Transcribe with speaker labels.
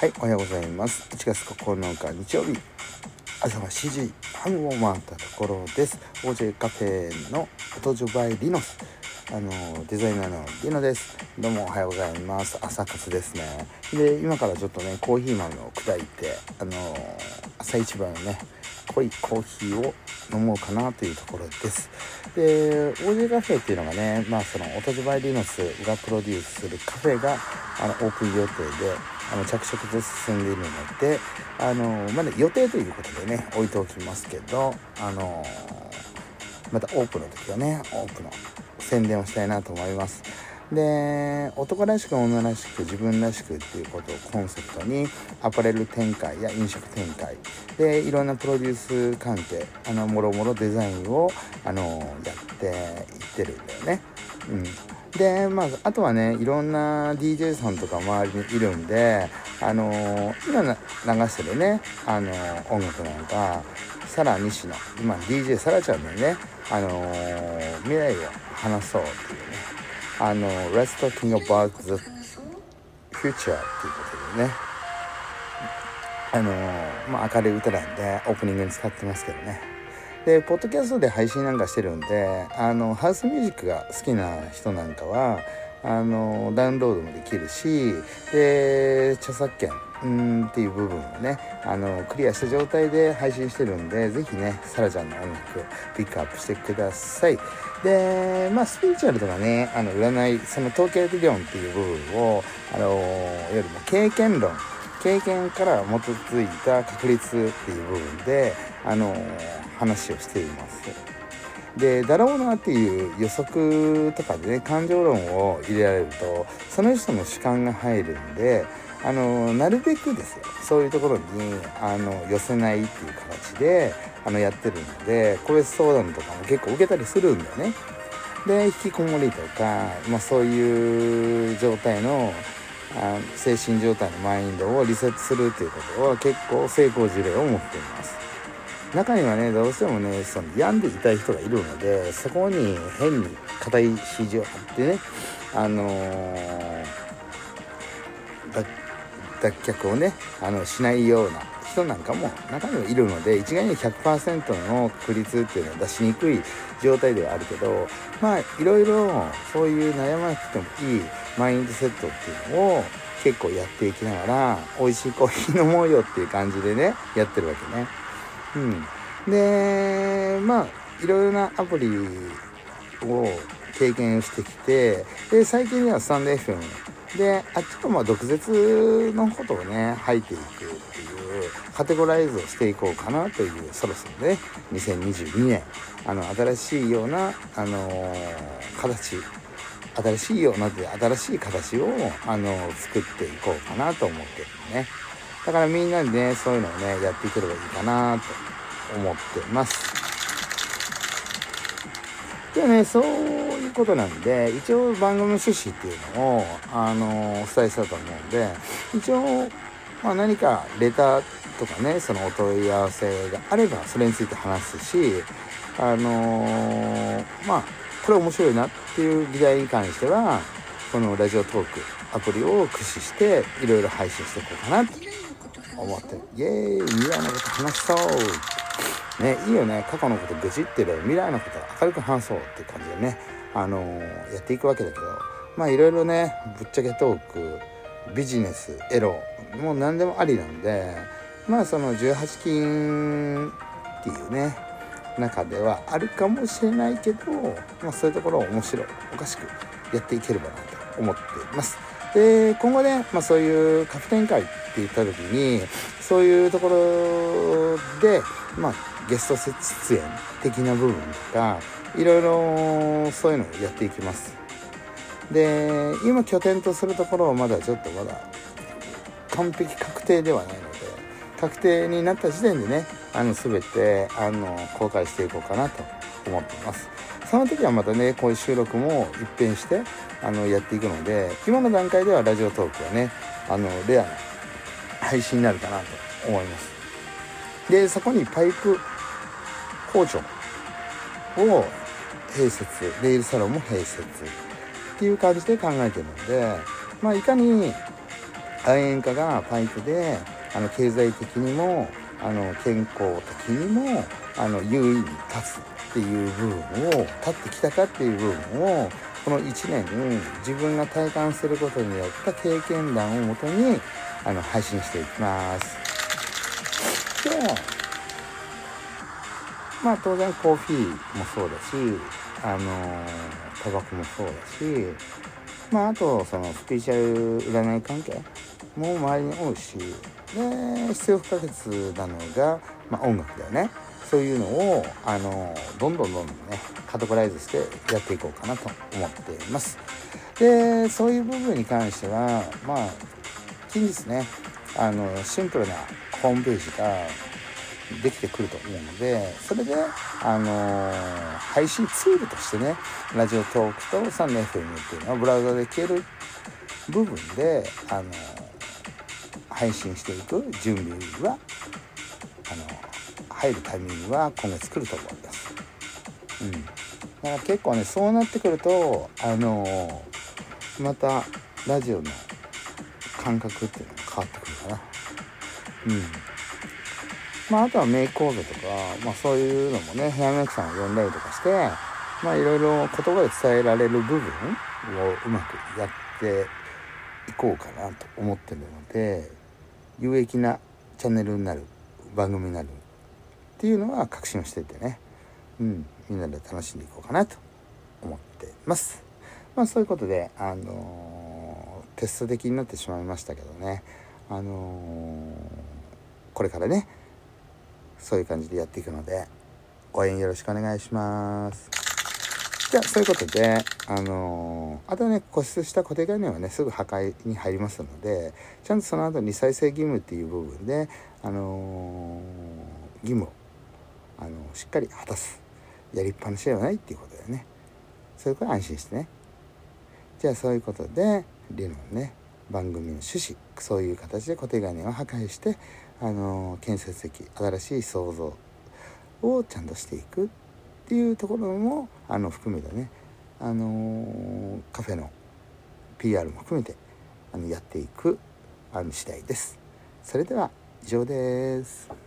Speaker 1: はい、おはようございます。1月9日日曜日、朝は7時半を回ったところです。OJ カフェの後ジョバイリノス。あのデザイナーのリノです。どうもおはようございます。朝活ですね。で、今からちょっとね、コーヒー豆を砕いて、あの朝一番のね、濃いコーヒーを飲もうかなというところです。で、OJ カフェっていうのがね、まあその音ジョバイリノスがプロデュースするカフェがあのオープン予定で、あの着々と進んでいるのであのまだ予定ということでね置いておきますけどあのまたオープンの時はねオープンの宣伝をしたいなと思います。で男らしく女らしく自分らしくっていうことをコンセプトにアパレル展開や飲食展開。でいろんなプロデュース関係あのもろもろデザインをあのやっていってるんだよね。うん。でまああとはねいろんな DJ さんとか周りにいるんであの今流してるねあの音楽なんかサラ西野。今 DJ サラちゃんのね。あの未来を話そうっていうね。あの Let's talking about the future っていうことでね。あのまあ明るい歌なんでオープニングに使ってますけどね。でポッドキャストで配信なんかしてるんであのハウスミュージックが好きな人なんかはあのダウンロードもできるしで著作権うんっていう部分をねあのクリアした状態で配信してるんでぜひねサラちゃんの音楽ピックアップしてください。でまあスピリチュアルとかねあの占いその統計理論っていう部分をあのよりも経験論経験から基づいた確率っていう部分であの話をしています。でだろうなっていう予測とかでね感情論を入れられるとその人の主観が入るんであのなるべくですよ。そういうところにあの寄せないっていう形であのやってるので個別相談とかも結構受けたりするんだよね。で引きこもりとか、まあ、そういう状態のあ精神状態のマインドをリセットするっていうことは結構成功事例を持っています。中にはねどうしてもねその病んでいたい人がいるのでそこに変に硬い肘を張ってねあのー脱却をねあのしないような人なんかも中にはいるので一概に100%の確率っていうのは出しにくい状態ではあるけどまあいろいろそういう悩まなくてもいいマインドセットっていうのを結構やっていきながら美味しいコーヒー飲もうよっていう感じでねやってるわけね。うん、でまあいろいろなアプリを経験してきてで最近ではスタンド FM であっちはまあ毒舌のことをね吐いていくっていうカテゴライズをしていこうかなというそろそろね2022年。あの新しいような、あのー形。新しいようなで新しい形を、あの作っていこうかなと思ってるのね。だからみんなでねそういうのをねやっていければいいかなと思ってます。でねそういうことなんで一応番組趣旨っていうのをあのお伝えしたと思うんで一応、まあ、何かレターとかねそのお問い合わせがあればそれについて話すしあのまあこれ面白いなっていう議題に関してはこのラジオトークアプリを駆使していろいろ配信していこうかなと思ってイエーイ未来のこと話そうねいいよね。過去のこと愚痴ってる未来のこと明るく話そうって感じでね。あのーやっていくわけだけど。まあいろいろねぶっちゃけトークビジネスエロもう何でもありなんで。まあその18金っていうね中ではあるかもしれないけど、まあ、そういうところを面白い。おかしくやっていければなと思っています。で今後ね、まあ、そういうカフェ展開って言った時にそういうところで、まあ、ゲスト出演的な部分とかいろいろそういうのをやっていきます。で今拠点とするところはまだちょっとまだ完璧確定ではないので確定になった時点でねあの全てあの公開していこうかなと思ってますその時はまたねこういう収録も一変してあのやっていくので今の段階ではラジオトークはねあのレアな配信になるかなと思いますでそこにパイプ工場を併設レイルサロンも併設っていう感じで考えてるのでまあいかに亜鉛化がパイプであの経済的にもあの健康的にもあの優位に立つっていう部分を立ってきたかっていう部分をこの1年自分が体感することによった経験談をもとにあの配信していきます。でまあ当然コーヒーもそうだしあのタバコもそうだしまああとそのスピーチャル占い関係も周りに多いしで必要不可欠なのが、まあ、音楽だよね。そういうのをあのどんどんどんどんねカテゴライズしてやっていこうかなと思っています。でそういう部分に関してはまあ近日ねあのシンプルなホームページができてくると思うのでそれであの配信ツールとしてねラジオトークとサンド FM っていうのはブラウザで消える部分であの配信していく準備はあの入るタイミングは今月来ると思います。うん、だから結構ねそうなってくるとあのまたラジオの感覚っていうのが変わってくるかな。うんまあ、あとはメイク講座とか、まあ、そういうのもねヘアメイクさんを呼んだりとかしてまあいろいろ言葉で伝えられる部分をうまくやっていこうかなと思ってるので有益なチャンネルになる番組になるっていうのは確信をしててね、うん、みんなで楽しんでいこうかなと思ってます。まあそういうことで、あのー、テスト的になってしまいましたけどね、あのー、これからね、そういう感じでやっていくので、応援よろしくお願いします。じゃあ、そういうことで、あのー、あとね、固執した固定概念はね、すぐ破壊に入りますので、ちゃんとその後に再生義務っていう部分で、あのー、義務を、あのー、しっかり果たす。やりっぱなしではないっていうことだよね。それから安心してね。じゃあ、そういうことで、理論ね、番組の趣旨、そういう形で固定概念を破壊して、あの建設的、新しい創造をちゃんとしていくっていうところもあの含めてね、あの、カフェの PR も含めてあのやっていくあの次第です。それでは以上です。